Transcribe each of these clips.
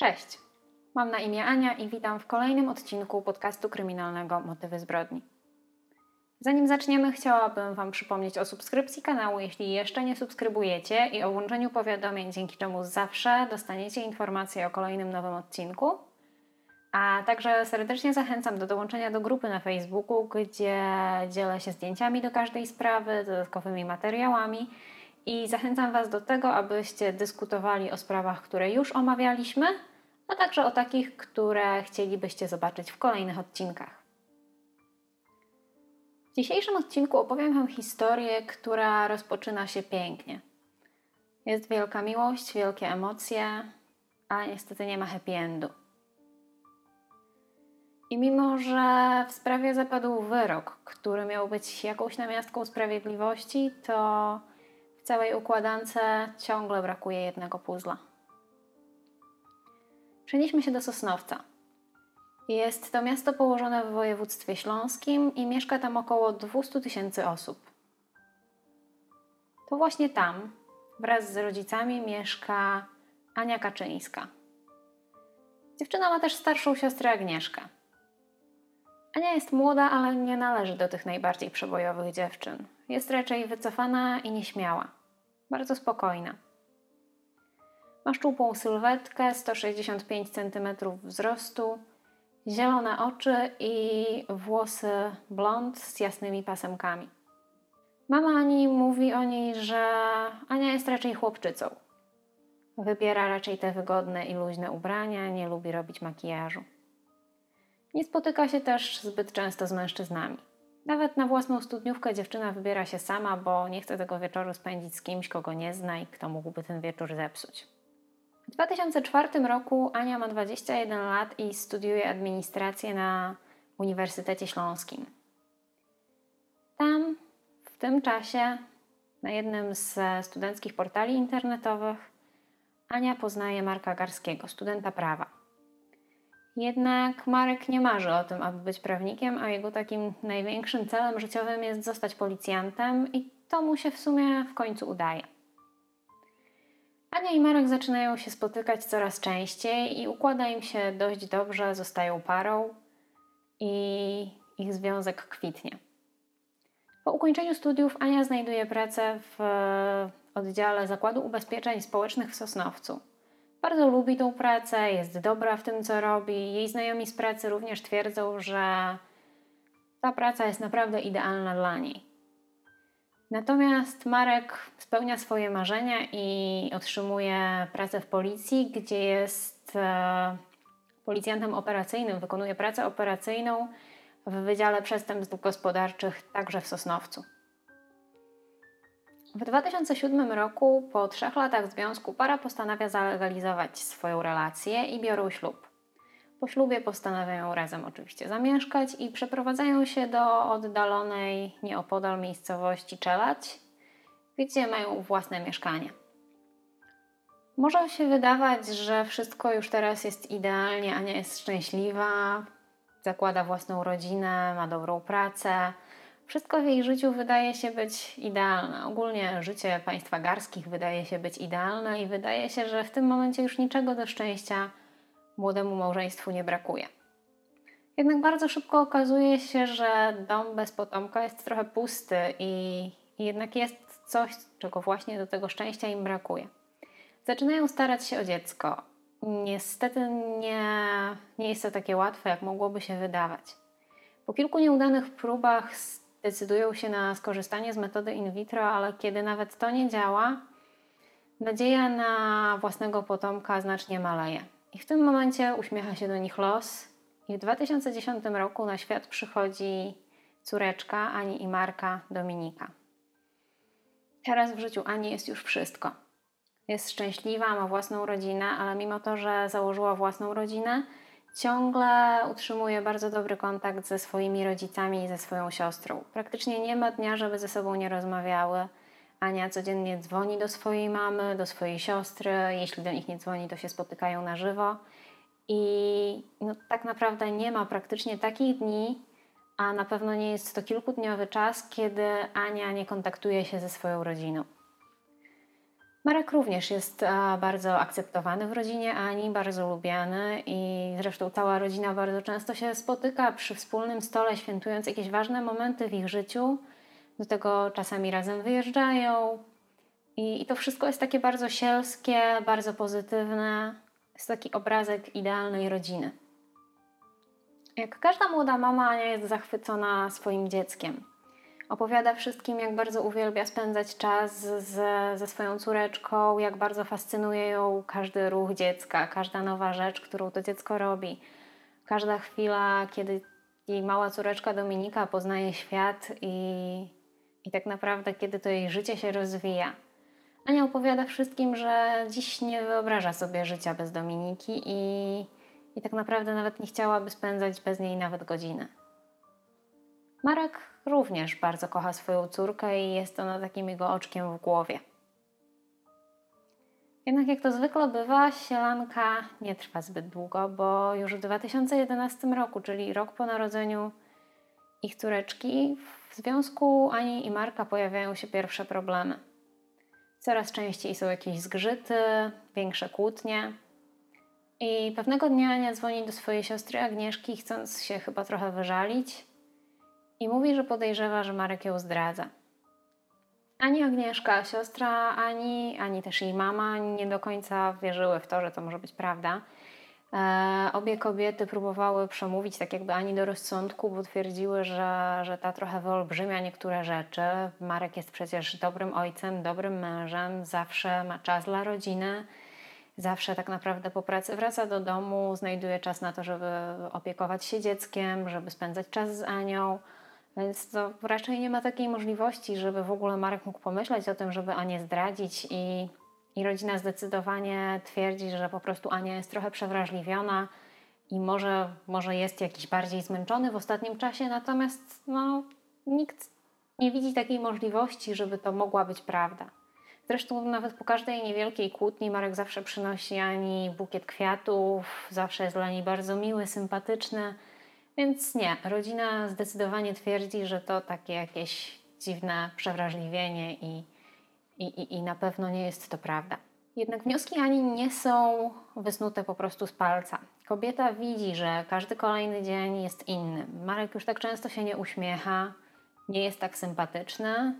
Cześć, mam na imię Ania i witam w kolejnym odcinku podcastu kryminalnego Motywy zbrodni. Zanim zaczniemy, chciałabym Wam przypomnieć o subskrypcji kanału, jeśli jeszcze nie subskrybujecie, i o włączeniu powiadomień, dzięki czemu zawsze dostaniecie informacje o kolejnym nowym odcinku. A także serdecznie zachęcam do dołączenia do grupy na Facebooku, gdzie dzielę się zdjęciami do każdej sprawy, dodatkowymi materiałami i zachęcam Was do tego, abyście dyskutowali o sprawach, które już omawialiśmy, a także o takich, które chcielibyście zobaczyć w kolejnych odcinkach. W dzisiejszym odcinku opowiem Wam historię, która rozpoczyna się pięknie. Jest wielka miłość, wielkie emocje, a niestety nie ma happy endu. I mimo, że w sprawie zapadł wyrok, który miał być jakąś namiastką sprawiedliwości, to w całej układance ciągle brakuje jednego puzla. Przenieśmy się do Sosnowca. Jest to miasto położone w województwie śląskim i mieszka tam około 200 tysięcy osób. To właśnie tam, wraz z rodzicami, mieszka Ania Kaczyńska. Dziewczyna ma też starszą siostrę Agnieszkę. Ania jest młoda, ale nie należy do tych najbardziej przebojowych dziewczyn. Jest raczej wycofana i nieśmiała. Bardzo spokojna. Ma szczupłą sylwetkę, 165 cm wzrostu, zielone oczy i włosy blond z jasnymi pasemkami. Mama Ani mówi o niej, że Ania jest raczej chłopczycą. Wybiera raczej te wygodne i luźne ubrania, nie lubi robić makijażu. Nie spotyka się też zbyt często z mężczyznami. Nawet na własną studniówkę dziewczyna wybiera się sama, bo nie chce tego wieczoru spędzić z kimś, kogo nie zna i kto mógłby ten wieczór zepsuć. W 2004 roku Ania ma 21 lat i studiuje administrację na Uniwersytecie Śląskim. Tam, w tym czasie, na jednym z studenckich portali internetowych, Ania poznaje Marka Garskiego, studenta prawa. Jednak Marek nie marzy o tym, aby być prawnikiem, a jego takim największym celem życiowym jest zostać policjantem, i to mu się w sumie w końcu udaje. Ania i Marek zaczynają się spotykać coraz częściej i układa im się dość dobrze, zostają parą i ich związek kwitnie. Po ukończeniu studiów Ania znajduje pracę w oddziale Zakładu Ubezpieczeń Społecznych w Sosnowcu. Bardzo lubi tą pracę, jest dobra w tym, co robi. Jej znajomi z pracy również twierdzą, że ta praca jest naprawdę idealna dla niej. Natomiast Marek spełnia swoje marzenia i otrzymuje pracę w policji, gdzie jest e, policjantem operacyjnym, wykonuje pracę operacyjną w Wydziale Przestępstw Gospodarczych, także w Sosnowcu. W 2007 roku, po trzech latach związku, para postanawia zalegalizować swoją relację i biorą ślub. Po ślubie postanawiają razem oczywiście zamieszkać i przeprowadzają się do oddalonej nieopodal miejscowości Czelać, gdzie mają własne mieszkanie. Może się wydawać, że wszystko już teraz jest idealnie, Ania jest szczęśliwa, zakłada własną rodzinę, ma dobrą pracę. Wszystko w jej życiu wydaje się być idealne. Ogólnie życie państwa garskich wydaje się być idealne i wydaje się, że w tym momencie już niczego do szczęścia młodemu małżeństwu nie brakuje. Jednak bardzo szybko okazuje się, że dom bez potomka jest trochę pusty i, i jednak jest coś, czego właśnie do tego szczęścia im brakuje. Zaczynają starać się o dziecko. Niestety nie, nie jest to takie łatwe, jak mogłoby się wydawać. Po kilku nieudanych próbach decydują się na skorzystanie z metody in vitro, ale kiedy nawet to nie działa, nadzieja na własnego potomka znacznie maleje. I w tym momencie uśmiecha się do nich los. I w 2010 roku na świat przychodzi córeczka Ani i Marka Dominika. Teraz w życiu Ani jest już wszystko. Jest szczęśliwa, ma własną rodzinę, ale mimo to, że założyła własną rodzinę, ciągle utrzymuje bardzo dobry kontakt ze swoimi rodzicami i ze swoją siostrą. Praktycznie nie ma dnia, żeby ze sobą nie rozmawiały Ania codziennie dzwoni do swojej mamy, do swojej siostry. Jeśli do nich nie dzwoni, to się spotykają na żywo. I no, tak naprawdę nie ma praktycznie takich dni, a na pewno nie jest to kilkudniowy czas, kiedy Ania nie kontaktuje się ze swoją rodziną. Marek również jest bardzo akceptowany w rodzinie Ani, bardzo lubiany i zresztą cała rodzina bardzo często się spotyka przy wspólnym stole, świętując jakieś ważne momenty w ich życiu. Do tego czasami razem wyjeżdżają. I, i to wszystko jest takie bardzo sielskie, bardzo pozytywne. Jest taki obrazek idealnej rodziny. Jak każda młoda mama, Ania jest zachwycona swoim dzieckiem. Opowiada wszystkim, jak bardzo uwielbia spędzać czas ze, ze swoją córeczką, jak bardzo fascynuje ją każdy ruch dziecka, każda nowa rzecz, którą to dziecko robi. Każda chwila, kiedy jej mała córeczka Dominika poznaje świat i, i tak naprawdę kiedy to jej życie się rozwija. Ania opowiada wszystkim, że dziś nie wyobraża sobie życia bez Dominiki i, i tak naprawdę nawet nie chciałaby spędzać bez niej nawet godziny. Marek również bardzo kocha swoją córkę i jest ona takim jego oczkiem w głowie. Jednak jak to zwykle bywa, sielanka nie trwa zbyt długo, bo już w 2011 roku, czyli rok po narodzeniu ich córeczki, w związku Ani i Marka pojawiają się pierwsze problemy. Coraz częściej są jakieś zgrzyty, większe kłótnie. I pewnego dnia Ania dzwoni do swojej siostry Agnieszki, chcąc się chyba trochę wyżalić, i mówi, że podejrzewa, że Marek ją zdradza. Ani Agnieszka, siostra Ani, ani też jej mama nie do końca wierzyły w to, że to może być prawda. E, obie kobiety próbowały przemówić tak jakby Ani do rozsądku, bo twierdziły, że, że ta trochę wyolbrzymia niektóre rzeczy. Marek jest przecież dobrym ojcem, dobrym mężem, zawsze ma czas dla rodziny, zawsze tak naprawdę po pracy wraca do domu, znajduje czas na to, żeby opiekować się dzieckiem, żeby spędzać czas z Anią. Więc to raczej nie ma takiej możliwości, żeby w ogóle Marek mógł pomyśleć o tym, żeby Anię zdradzić i, i rodzina zdecydowanie twierdzi, że po prostu Ania jest trochę przewrażliwiona i może, może jest jakiś bardziej zmęczony w ostatnim czasie, natomiast no, nikt nie widzi takiej możliwości, żeby to mogła być prawda. Zresztą nawet po każdej niewielkiej kłótni Marek zawsze przynosi Ani bukiet kwiatów, zawsze jest dla niej bardzo miły, sympatyczny. Więc nie, rodzina zdecydowanie twierdzi, że to takie jakieś dziwne przewrażliwienie i, i, i na pewno nie jest to prawda. Jednak wnioski Ani nie są wysnute po prostu z palca. Kobieta widzi, że każdy kolejny dzień jest inny. Marek już tak często się nie uśmiecha, nie jest tak sympatyczny,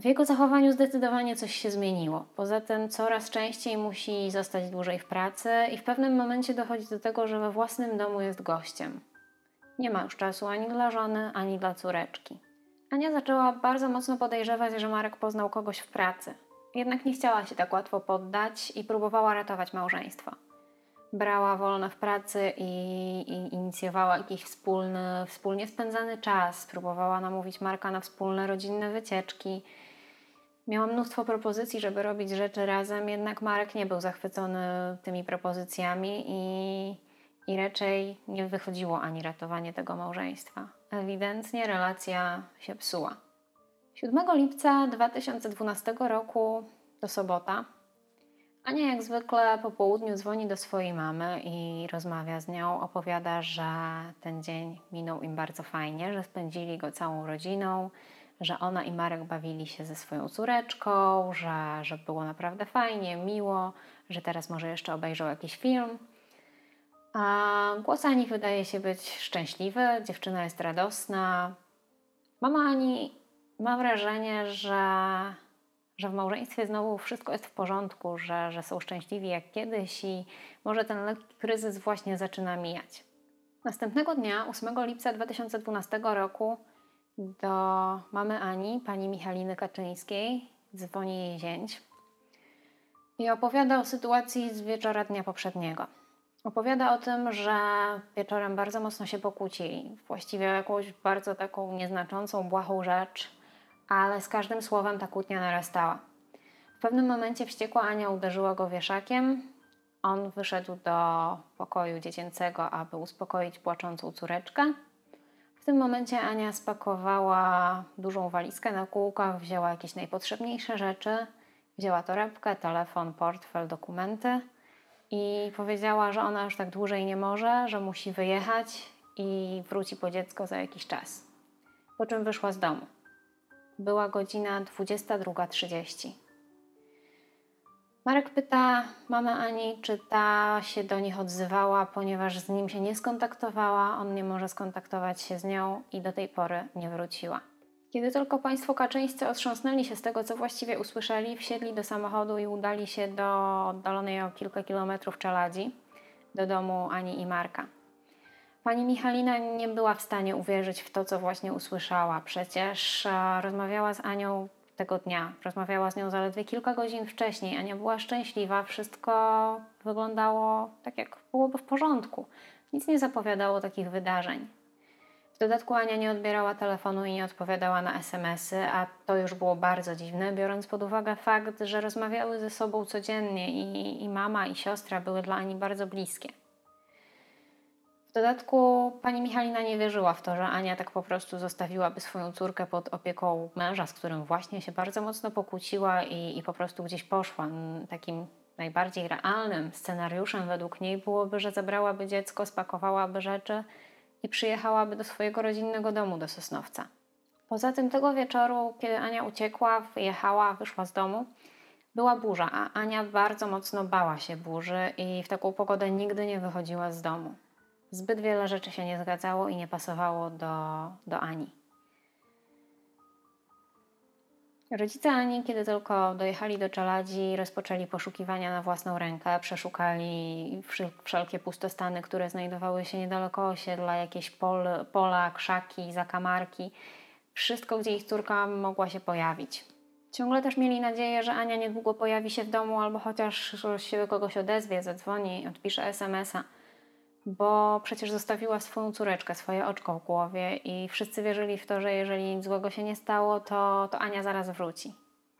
w jego zachowaniu zdecydowanie coś się zmieniło. Poza tym coraz częściej musi zostać dłużej w pracy i w pewnym momencie dochodzi do tego, że we własnym domu jest gościem. Nie ma już czasu ani dla żony, ani dla córeczki. Ania zaczęła bardzo mocno podejrzewać, że Marek poznał kogoś w pracy. Jednak nie chciała się tak łatwo poddać i próbowała ratować małżeństwo. Brała wolne w pracy i, i inicjowała jakiś wspólny, wspólnie spędzany czas. Próbowała namówić Marka na wspólne rodzinne wycieczki Miałam mnóstwo propozycji, żeby robić rzeczy razem, jednak Marek nie był zachwycony tymi propozycjami i, i raczej nie wychodziło ani ratowanie tego małżeństwa. Ewidentnie relacja się psuła. 7 lipca 2012 roku to sobota. Ania jak zwykle po południu dzwoni do swojej mamy i rozmawia z nią. Opowiada, że ten dzień minął im bardzo fajnie, że spędzili go całą rodziną, że ona i Marek bawili się ze swoją córeczką, że, że było naprawdę fajnie, miło, że teraz może jeszcze obejrzał jakiś film. A głos Ani wydaje się być szczęśliwy, dziewczyna jest radosna. Mama Ani ma wrażenie, że, że w małżeństwie znowu wszystko jest w porządku, że, że są szczęśliwi jak kiedyś i może ten lekki kryzys właśnie zaczyna mijać. Następnego dnia, 8 lipca 2012 roku, do mamy Ani, pani Michaliny Kaczyńskiej. Dzwoni jej zięć i opowiada o sytuacji z wieczora dnia poprzedniego. Opowiada o tym, że wieczorem bardzo mocno się pokłócili. Właściwie jakąś bardzo taką nieznaczącą, błahą rzecz, ale z każdym słowem ta kłótnia narastała. W pewnym momencie wściekła Ania uderzyła go wieszakiem. On wyszedł do pokoju dziecięcego, aby uspokoić płaczącą córeczkę. W tym momencie Ania spakowała dużą walizkę na kółkach, wzięła jakieś najpotrzebniejsze rzeczy, wzięła torebkę, telefon, portfel, dokumenty i powiedziała, że ona już tak dłużej nie może, że musi wyjechać i wróci po dziecko za jakiś czas. Po czym wyszła z domu. Była godzina 22.30. Marek pyta mamę Ani, czy ta się do nich odzywała, ponieważ z nim się nie skontaktowała, on nie może skontaktować się z nią i do tej pory nie wróciła. Kiedy tylko państwo kaczyńscy otrząsnęli się z tego, co właściwie usłyszeli, wsiedli do samochodu i udali się do oddalonej o kilka kilometrów czeladzi, do domu Ani i Marka. Pani Michalina nie była w stanie uwierzyć w to, co właśnie usłyszała. Przecież e, rozmawiała z Anią tego dnia. Rozmawiała z nią zaledwie kilka godzin wcześniej. Ania była szczęśliwa, wszystko wyglądało tak, jak byłoby w porządku. Nic nie zapowiadało takich wydarzeń. W dodatku Ania nie odbierała telefonu i nie odpowiadała na SMS-y, a to już było bardzo dziwne, biorąc pod uwagę fakt, że rozmawiały ze sobą codziennie i, i mama i siostra były dla Ani bardzo bliskie. W dodatku pani Michalina nie wierzyła w to, że Ania tak po prostu zostawiłaby swoją córkę pod opieką męża, z którym właśnie się bardzo mocno pokłóciła i, i po prostu gdzieś poszła. Takim najbardziej realnym scenariuszem według niej byłoby, że zabrałaby dziecko, spakowałaby rzeczy i przyjechałaby do swojego rodzinnego domu do Sosnowca. Poza tym tego wieczoru, kiedy Ania uciekła, wyjechała, wyszła z domu, była burza, a Ania bardzo mocno bała się burzy i w taką pogodę nigdy nie wychodziła z domu. Zbyt wiele rzeczy się nie zgadzało i nie pasowało do, do Ani. Rodzice Ani, kiedy tylko dojechali do Czeladzi, rozpoczęli poszukiwania na własną rękę. Przeszukali wszelkie pustostany, które znajdowały się niedaleko osiedla, jakieś pol, pola, krzaki, zakamarki. Wszystko, gdzie ich córka mogła się pojawić. Ciągle też mieli nadzieję, że Ania niedługo pojawi się w domu albo chociaż się do kogoś odezwie, zadzwoni, odpisze SMS-a bo przecież zostawiła swoją córeczkę, swoje oczko w głowie i wszyscy wierzyli w to, że jeżeli nic złego się nie stało, to, to Ania zaraz wróci.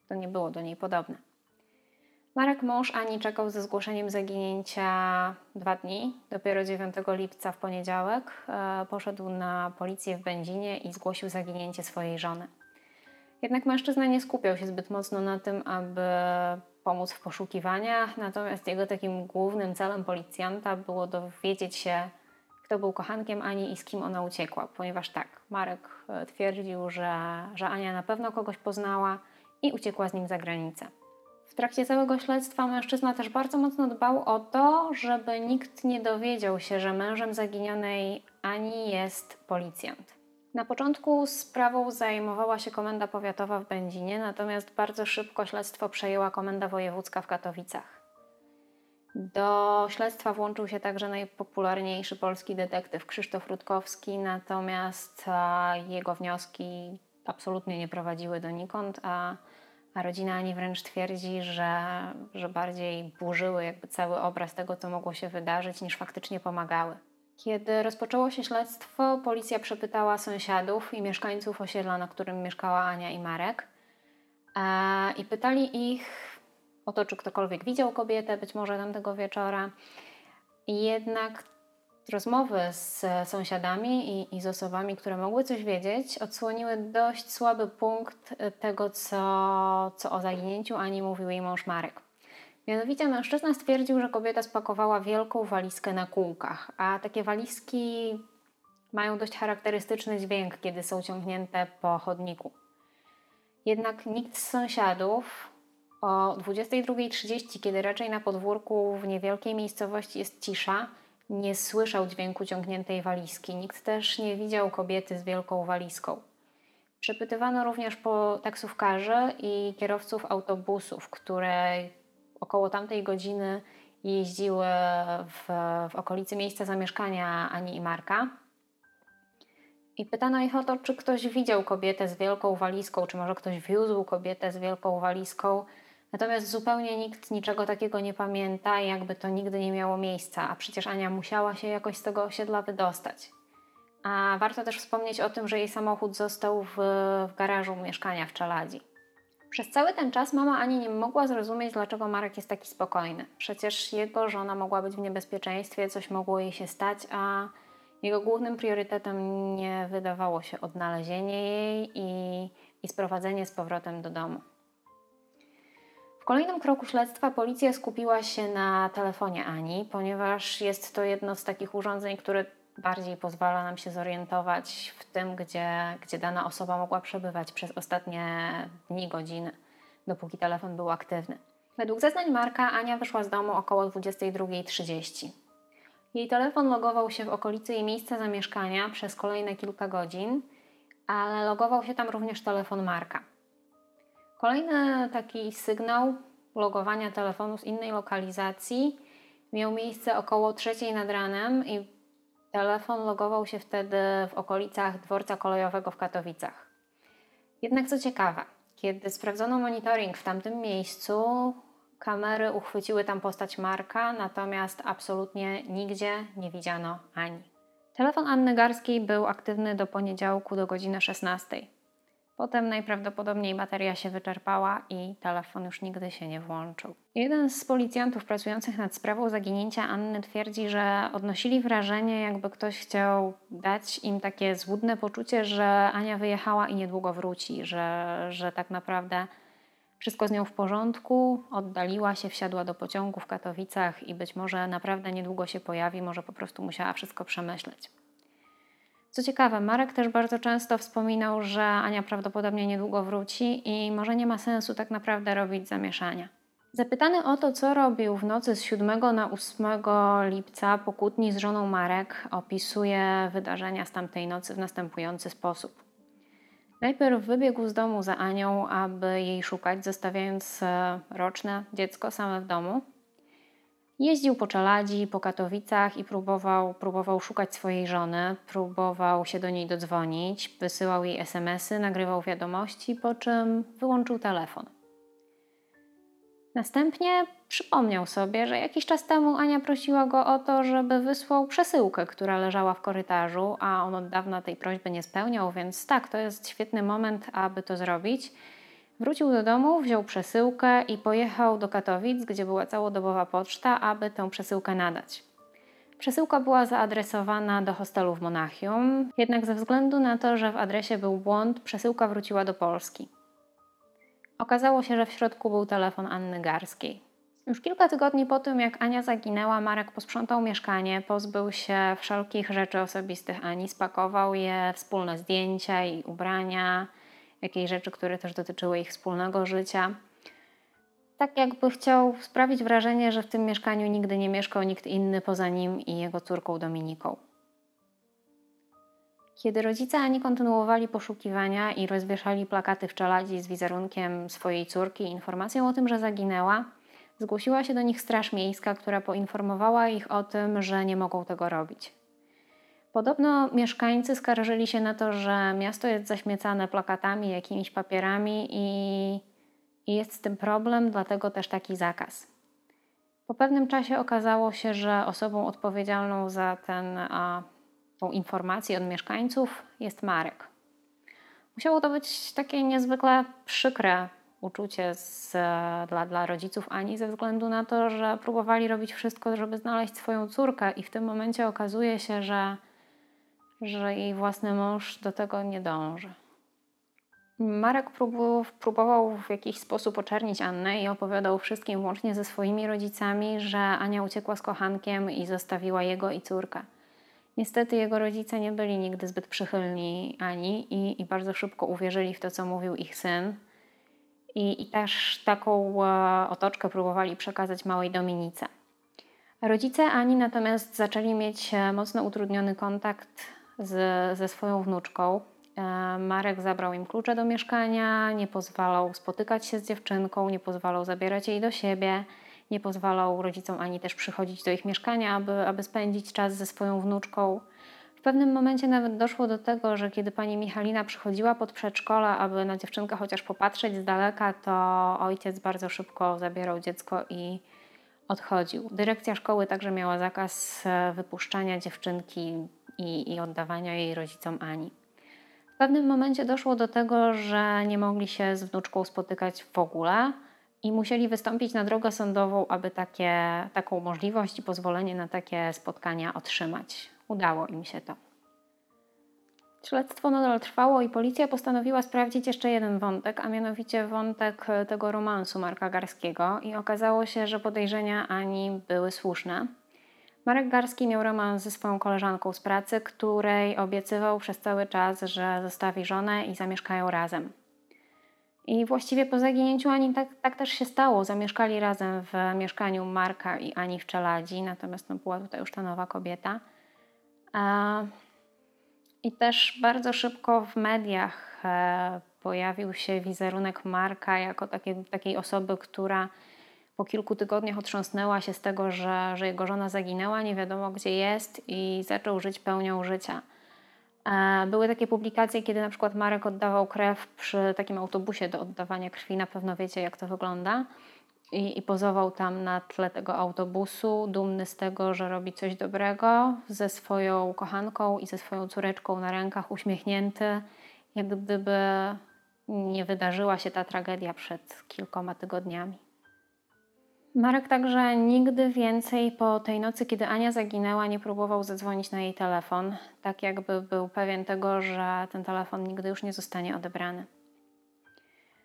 To nie było do niej podobne. Marek mąż Ani czekał ze zgłoszeniem zaginięcia dwa dni. Dopiero 9 lipca w poniedziałek e, poszedł na policję w Będzinie i zgłosił zaginięcie swojej żony. Jednak mężczyzna nie skupiał się zbyt mocno na tym, aby pomóc w poszukiwaniach, natomiast jego takim głównym celem policjanta było dowiedzieć się, kto był kochankiem Ani i z kim ona uciekła, ponieważ tak, Marek e, twierdził, że, że Ania na pewno kogoś poznała i uciekła z nim za granicę. W trakcie całego śledztwa mężczyzna też bardzo mocno dbał o to, żeby nikt nie dowiedział się, że mężem zaginionej Ani jest policjant. Na początku sprawą zajmowała się Komenda Powiatowa w Będzinie, natomiast bardzo szybko śledztwo przejęła Komenda Wojewódzka w Katowicach. Do śledztwa włączył się także najpopularniejszy polski detektyw Krzysztof Rutkowski, natomiast jego wnioski absolutnie nie prowadziły donikąd, a, a rodzina Ani wręcz twierdzi, że, że bardziej burzyły jakby cały obraz tego, co mogło się wydarzyć, niż faktycznie pomagały. Kiedy rozpoczęło się śledztwo, policja przepytała sąsiadów i mieszkańców osiedla, na którym mieszkała Ania i Marek. I pytali ich o to, czy ktokolwiek widział kobietę, być może tamtego wieczora. Jednak rozmowy z sąsiadami i, i, z osobami, które mogły coś wiedzieć, odsłoniły dość słaby punkt tego, co, co o zaginięciu Ani mówił jej mąż Marek. Mianowicie mężczyzna stwierdził, że kobieta spakowała wielką walizkę na kółkach, a takie walizki mają dość charakterystyczny dźwięk, kiedy są ciągnięte po chodniku. Jednak nikt z sąsiadów o 22.30, kiedy raczej na podwórku w niewielkiej miejscowości jest cisza, nie słyszał dźwięku ciągniętej walizki. Nikt też nie widział kobiety z wielką walizką. Przepytywano również po taksówkarzy i kierowców autobusów, które około tamtej godziny jeździły w, w okolicy miejsca zamieszkania Ani i Marka. I pytano ich o to, czy ktoś widział kobietę z wielką walizką, czy może ktoś wiózł kobietę z wielką walizką. Natomiast zupełnie nikt niczego takiego nie pamięta, jakby to nigdy nie miało miejsca, a przecież Ania musiała się jakoś z tego osiedla wydostać. A warto też wspomnieć o tym, że jej samochód został w, w garażu mieszkania w Czeladzi. Przez cały ten czas mama Ani nie mogła zrozumieć, dlaczego Marek jest taki spokojny. Przecież jego żona mogła być w niebezpieczeństwie, coś mogło jej się stać, a jego głównym priorytetem nie wydawało się odnalezienie jej i, i sprowadzenie z powrotem do domu. W kolejnym kroku śledztwa policja skupiła się na telefonie Ani, ponieważ jest to jedno z takich urządzeń, które bardziej pozwala nam się zorientować w tym, gdzie, gdzie dana osoba mogła przebywać przez ostatnie dni, godziny, dopóki telefon był aktywny. Według zeznań Marka Ania wyszła z domu około 22.30. Jej telefon logował się w okolicy jej miejsca zamieszkania przez kolejne kilka godzin, ale logował się tam również telefon Marka. Kolejny taki sygnał logowania telefonu z innej lokalizacji miał miejsce około trzeciej nad ranem i telefon logował się wtedy w okolicach dworca kolejowego w Katowicach. Jednak co ciekawe, kiedy sprawdzono monitoring w tamtym miejscu, kamery uchwyciły tam postać Marka, natomiast absolutnie nigdzie nie widziano Ani. Telefon Anny Garskiej był aktywny do poniedziałku do godziny 16. Potem najprawdopodobniej bateria się wyczerpała i telefon już nigdy się nie włączył. Jeden z policjantów pracujących nad sprawą zaginięcia Anny twierdzi, że odnosili wrażenie, jakby ktoś chciał dać im takie złudne poczucie, że Ania wyjechała i niedługo wróci, że, że tak naprawdę wszystko z nią w porządku, oddaliła się, wsiadła do pociągu w Katowicach i być może naprawdę niedługo się pojawi, może po prostu musiała wszystko przemyśleć. Co ciekawe, Marek też bardzo często wspominał, że Ania prawdopodobnie niedługo wróci i może nie ma sensu tak naprawdę robić zamieszania. Zapytany o to, co robił w nocy z 7 na 8 lipca po kłótni z żoną Marek, opisuje wydarzenia z tamtej nocy w następujący sposób. Najpierw wybiegł z domu za Anią, aby jej szukać, zostawiając e, roczne dziecko same w domu. Jeździł po Czeladzi, po Katowicach i próbował, próbował szukać swojej żony, próbował się do niej dodzwonić, wysyłał jej SMSy, nagrywał wiadomości, po czym wyłączył telefon. Następnie przypomniał sobie, że jakiś czas temu Ania prosiła go o to, żeby wysłał przesyłkę, która leżała w korytarzu, a on od dawna tej prośby nie spełniał, więc tak, to jest świetny moment, aby to zrobić. Wrócił do domu, wziął przesyłkę i pojechał do Katowic, gdzie była całodobowa poczta, aby tę przesyłkę nadać. Przesyłka była zaadresowana do hostelu w Monachium, jednak ze względu na to, że w adresie był błąd, przesyłka wróciła do Polski. Okazało się, że w środku był telefon Anny Garskiej. Już kilka tygodni po tym, jak Ania zaginęła, Marek posprzątał mieszkanie, pozbył się wszelkich rzeczy osobistych Ani, spakował je, wspólne zdjęcia i ubrania, jakieś rzeczy, które też dotyczyły ich wspólnego życia. Tak jakby chciał sprawić wrażenie, że w tym mieszkaniu nigdy nie mieszkał nikt inny poza nim i jego córką Dominiką. Kiedy rodzice Ani kontynuowali poszukiwania i rozwieszali plakaty w czeladzi z wizerunkiem swojej córki i informacją o tym, że zaginęła, zgłosiła się do nich Straż Miejska, która poinformowała ich o tym, że nie mogą tego robić. Podobno mieszkańcy skarżyli się na to, że miasto jest zaśmiecane plakatami, jakimiś papierami i, i jest z tym problem, dlatego też taki zakaz. Po pewnym czasie okazało się, że osobą odpowiedzialną za ten a, tą informację od mieszkańców jest Marek. Musiało to być takie niezwykle przykre uczucie z, dla, dla rodziców Ani ze względu na to, że próbowali robić wszystko, żeby znaleźć swoją córkę i w tym momencie okazuje się, że, że jej własny mąż do tego nie dąży. Marek próbował, w jakiś sposób oczernić Annę i opowiadał wszystkim, łącznie ze swoimi rodzicami, że Ania uciekła z kochankiem i zostawiła jego i córkę. Niestety jego rodzice nie byli nigdy zbyt przychylni Ani i, i bardzo szybko uwierzyli w to, co mówił ich syn. I, i też taką e, otoczkę próbowali przekazać małej Dominice. Rodzice Ani natomiast zaczęli mieć e, mocno utrudniony kontakt z, ze swoją wnuczką. E, Marek zabrał im klucze do mieszkania, nie pozwalał spotykać się z dziewczynką, nie pozwalał zabierać jej do siebie nie pozwalał rodzicom ani też przychodzić do ich mieszkania, aby, aby spędzić czas ze swoją wnuczką. W pewnym momencie nawet doszło do tego, że kiedy pani Michalina przychodziła pod przedszkole, aby na dziewczynkę chociaż popatrzeć z daleka, to ojciec bardzo szybko zabierał dziecko i odchodził. Dyrekcja szkoły także miała zakaz e, wypuszczania dziewczynki i, i oddawania jej rodzicom Ani. W pewnym momencie doszło do tego, że nie mogli się z wnuczką spotykać w ogóle i musieli wystąpić na drogę sądową, aby takie, taką możliwość i pozwolenie na takie spotkania otrzymać. Udało im się to. Śledztwo nadal trwało i policja postanowiła sprawdzić jeszcze jeden wątek, a mianowicie wątek tego romansu Marka Garskiego i okazało się, że podejrzenia Ani były słuszne. Marek Garski miał romans ze swoją koleżanką z pracy, której obiecywał przez cały czas, że zostawi żonę i zamieszkają razem. I właściwie po zaginięciu Ani tak, tak też się stało. Zamieszkali razem w mieszkaniu Marka i Ani w Czeladzi, natomiast no, była tutaj już ta nowa kobieta. I też bardzo szybko w mediach e, pojawił się wizerunek Marka jako takie, takiej osoby, która po kilku tygodniach otrząsnęła się z tego, że, że jego żona zaginęła, nie wiadomo gdzie jest i zaczął żyć pełnią życia. E, były takie publikacje, kiedy na przykład Marek oddawał krew przy takim autobusie do oddawania krwi, na pewno wiecie jak to wygląda. I, I, pozował tam na tle tego autobusu, dumny z tego, że robi coś dobrego, ze swoją kochanką i ze swoją córeczką na rękach, uśmiechnięty, jak gdyby nie wydarzyła się ta tragedia przed kilkoma tygodniami. Marek także nigdy więcej po tej nocy, kiedy Ania zaginęła, nie próbował zadzwonić na jej telefon, tak jakby był pewien tego, że ten telefon nigdy już nie zostanie odebrany.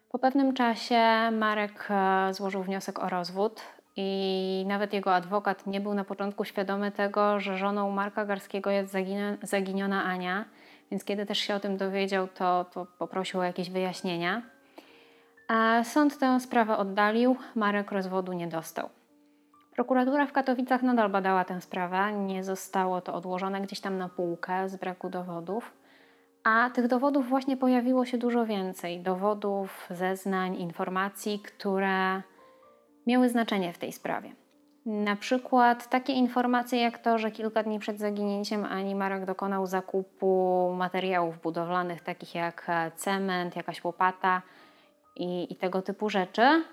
Po pewnym czasie Marek e, złożył wniosek o rozwód i nawet jego adwokat nie był na początku świadomy tego, że żoną Marka Garskiego jest zaginiona Ania, więc kiedy też się o tym dowiedział, to, to poprosił o jakieś wyjaśnienia. Sąd tę sprawę oddalił, Marek rozwodu nie dostał. Prokuratura w Katowicach nadal badała tę sprawę, nie zostało to odłożone gdzieś tam na półkę z braku dowodów. A tych dowodów właśnie pojawiło się dużo więcej dowodów, zeznań, informacji, które miały znaczenie w tej sprawie. Na przykład takie informacje jak to, że kilka dni przed zaginięciem Ani Marek dokonał zakupu materiałów budowlanych, takich jak cement, jakaś łopata i, i tego typu rzeczy.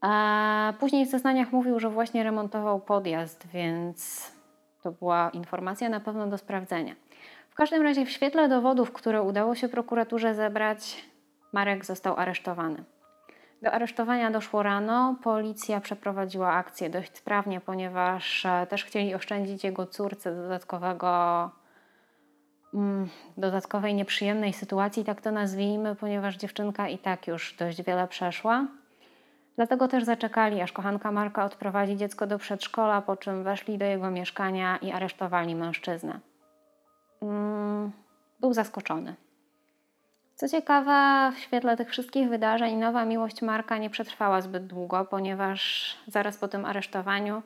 A później w zeznaniach mówił, że właśnie remontował podjazd, więc to była informacja na pewno do sprawdzenia. W każdym razie, w świetle dowodów, które udało się prokuraturze zebrać, Marek został aresztowany. Do aresztowania doszło rano. Policja przeprowadziła akcję dość sprawnie, ponieważ e, też chcieli oszczędzić jego córce dodatkowego dodatkowej nieprzyjemnej sytuacji, tak to nazwijmy, ponieważ dziewczynka i tak już dość wiele przeszła. Dlatego też zaczekali, aż kochanka Marka odprowadzi dziecko do przedszkola, po czym weszli do jego mieszkania i aresztowali mężczyznę. Mm, był zaskoczony. Co ciekawe, w świetle tych wszystkich wydarzeń, nowa miłość Marka nie przetrwała zbyt długo, ponieważ zaraz po tym aresztowaniu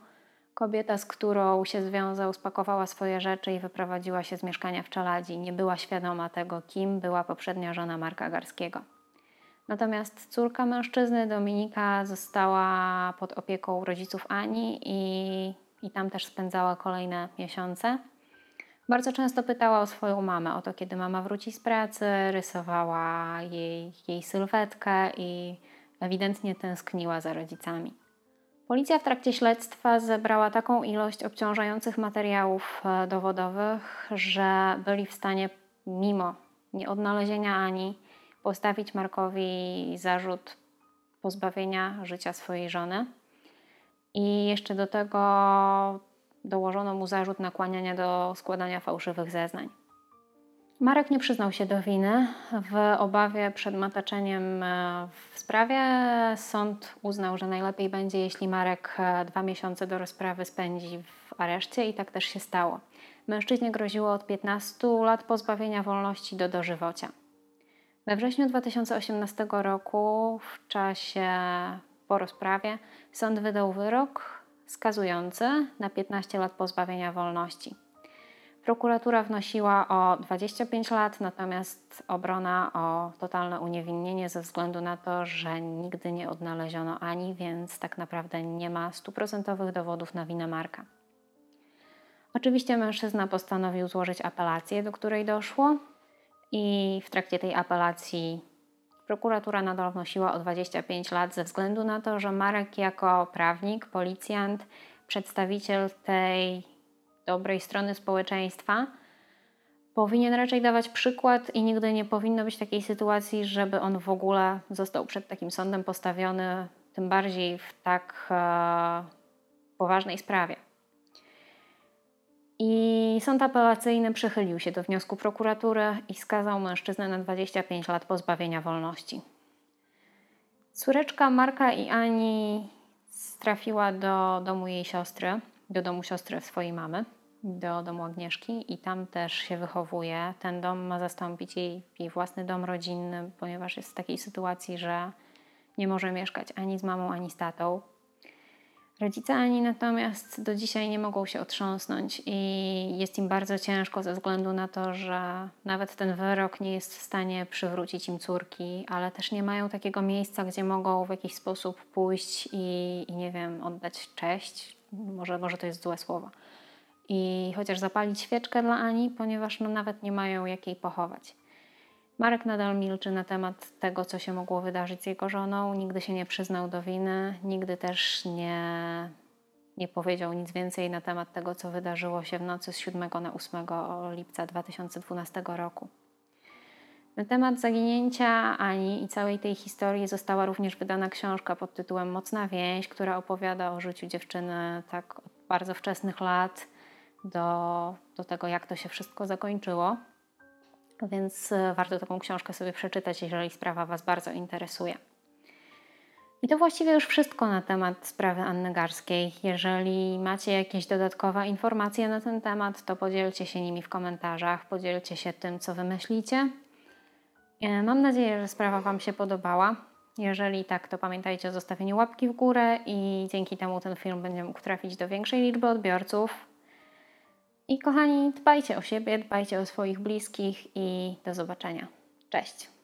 Kobieta, z którą się związał, spakowała swoje rzeczy i wyprowadziła się z mieszkania w Czeladzi. Nie była świadoma tego, kim była poprzednia żona Marka Garskiego. Natomiast córka mężczyzny, Dominika, została pod opieką rodziców Ani i, i tam też spędzała kolejne miesiące. Bardzo często pytała o swoją mamę, o to, kiedy mama wróci z pracy, rysowała jej, jej sylwetkę i ewidentnie tęskniła za rodzicami. Policja w trakcie śledztwa zebrała taką ilość obciążających materiałów e, dowodowych, że byli w stanie, mimo nieodnalezienia Ani, postawić Markowi zarzut pozbawienia życia swojej żony. I jeszcze do tego dołożono mu zarzut nakłaniania do składania fałszywych zeznań. Marek nie przyznał się do winy. W obawie przed mataczeniem e, w sprawie sąd uznał, że najlepiej będzie, jeśli Marek e, dwa miesiące do rozprawy spędzi w areszcie i tak też się stało. Mężczyźnie groziło od 15 lat pozbawienia wolności do dożywocia. We wrześniu 2018 roku, w czasie po rozprawie, sąd wydał wyrok skazujący na 15 lat pozbawienia wolności. Prokuratura wnosiła o 25 lat, natomiast obrona o totalne uniewinnienie ze względu na to, że nigdy nie odnaleziono ani, więc tak naprawdę nie ma stuprocentowych dowodów na winę Marka. Oczywiście mężczyzna postanowił złożyć apelację, do której doszło, i w trakcie tej apelacji prokuratura nadal wnosiła o 25 lat ze względu na to, że Marek jako prawnik, policjant, przedstawiciel tej dobrej strony społeczeństwa, powinien raczej dawać przykład i nigdy nie powinno być takiej sytuacji, żeby on w ogóle został przed takim sądem postawiony, tym bardziej w tak e, poważnej sprawie. I sąd apelacyjny przychylił się do wniosku prokuratury i skazał mężczyznę na 25 lat pozbawienia wolności. Córeczka Marka i Ani trafiła do domu jej siostry, do domu siostry swojej mamy. Do domu Agnieszki i tam też się wychowuje. Ten dom ma zastąpić jej, jej własny dom rodzinny, ponieważ jest w takiej sytuacji, że nie może mieszkać ani z mamą, ani z tatą. Rodzice Ani natomiast do dzisiaj nie mogą się otrząsnąć i jest im bardzo ciężko ze względu na to, że nawet ten wyrok nie jest w stanie przywrócić im córki, ale też nie mają takiego miejsca, gdzie mogą w jakiś sposób pójść i, i nie wiem, oddać cześć. Może, może to jest złe słowo. I chociaż zapalić świeczkę dla Ani, ponieważ no nawet nie mają jak jej pochować. Marek nadal milczy na temat tego, co się mogło wydarzyć z jego żoną. Nigdy się nie przyznał do winy, nigdy też nie, nie powiedział nic więcej na temat tego, co wydarzyło się w nocy z 7 na 8 lipca 2012 roku. Na temat zaginięcia Ani i całej tej historii została również wydana książka pod tytułem Mocna więź, która opowiada o życiu dziewczyny tak od bardzo wczesnych lat do, do tego, jak to się wszystko zakończyło więc e, warto taką książkę sobie przeczytać, jeżeli sprawa Was bardzo interesuje. I to właściwie już wszystko na temat sprawy Anny Garskiej. Jeżeli macie jakieś dodatkowe informacje na ten temat, to podzielcie się nimi w komentarzach, podzielcie się tym, co wymyślicie. E, mam nadzieję, że sprawa Wam się podobała. Jeżeli tak, to pamiętajcie o zostawieniu łapki w górę i dzięki temu ten film będzie mógł trafić do większej liczby odbiorców. I kochani, dbajcie o siebie, dbajcie o swoich bliskich i do zobaczenia. Cześć!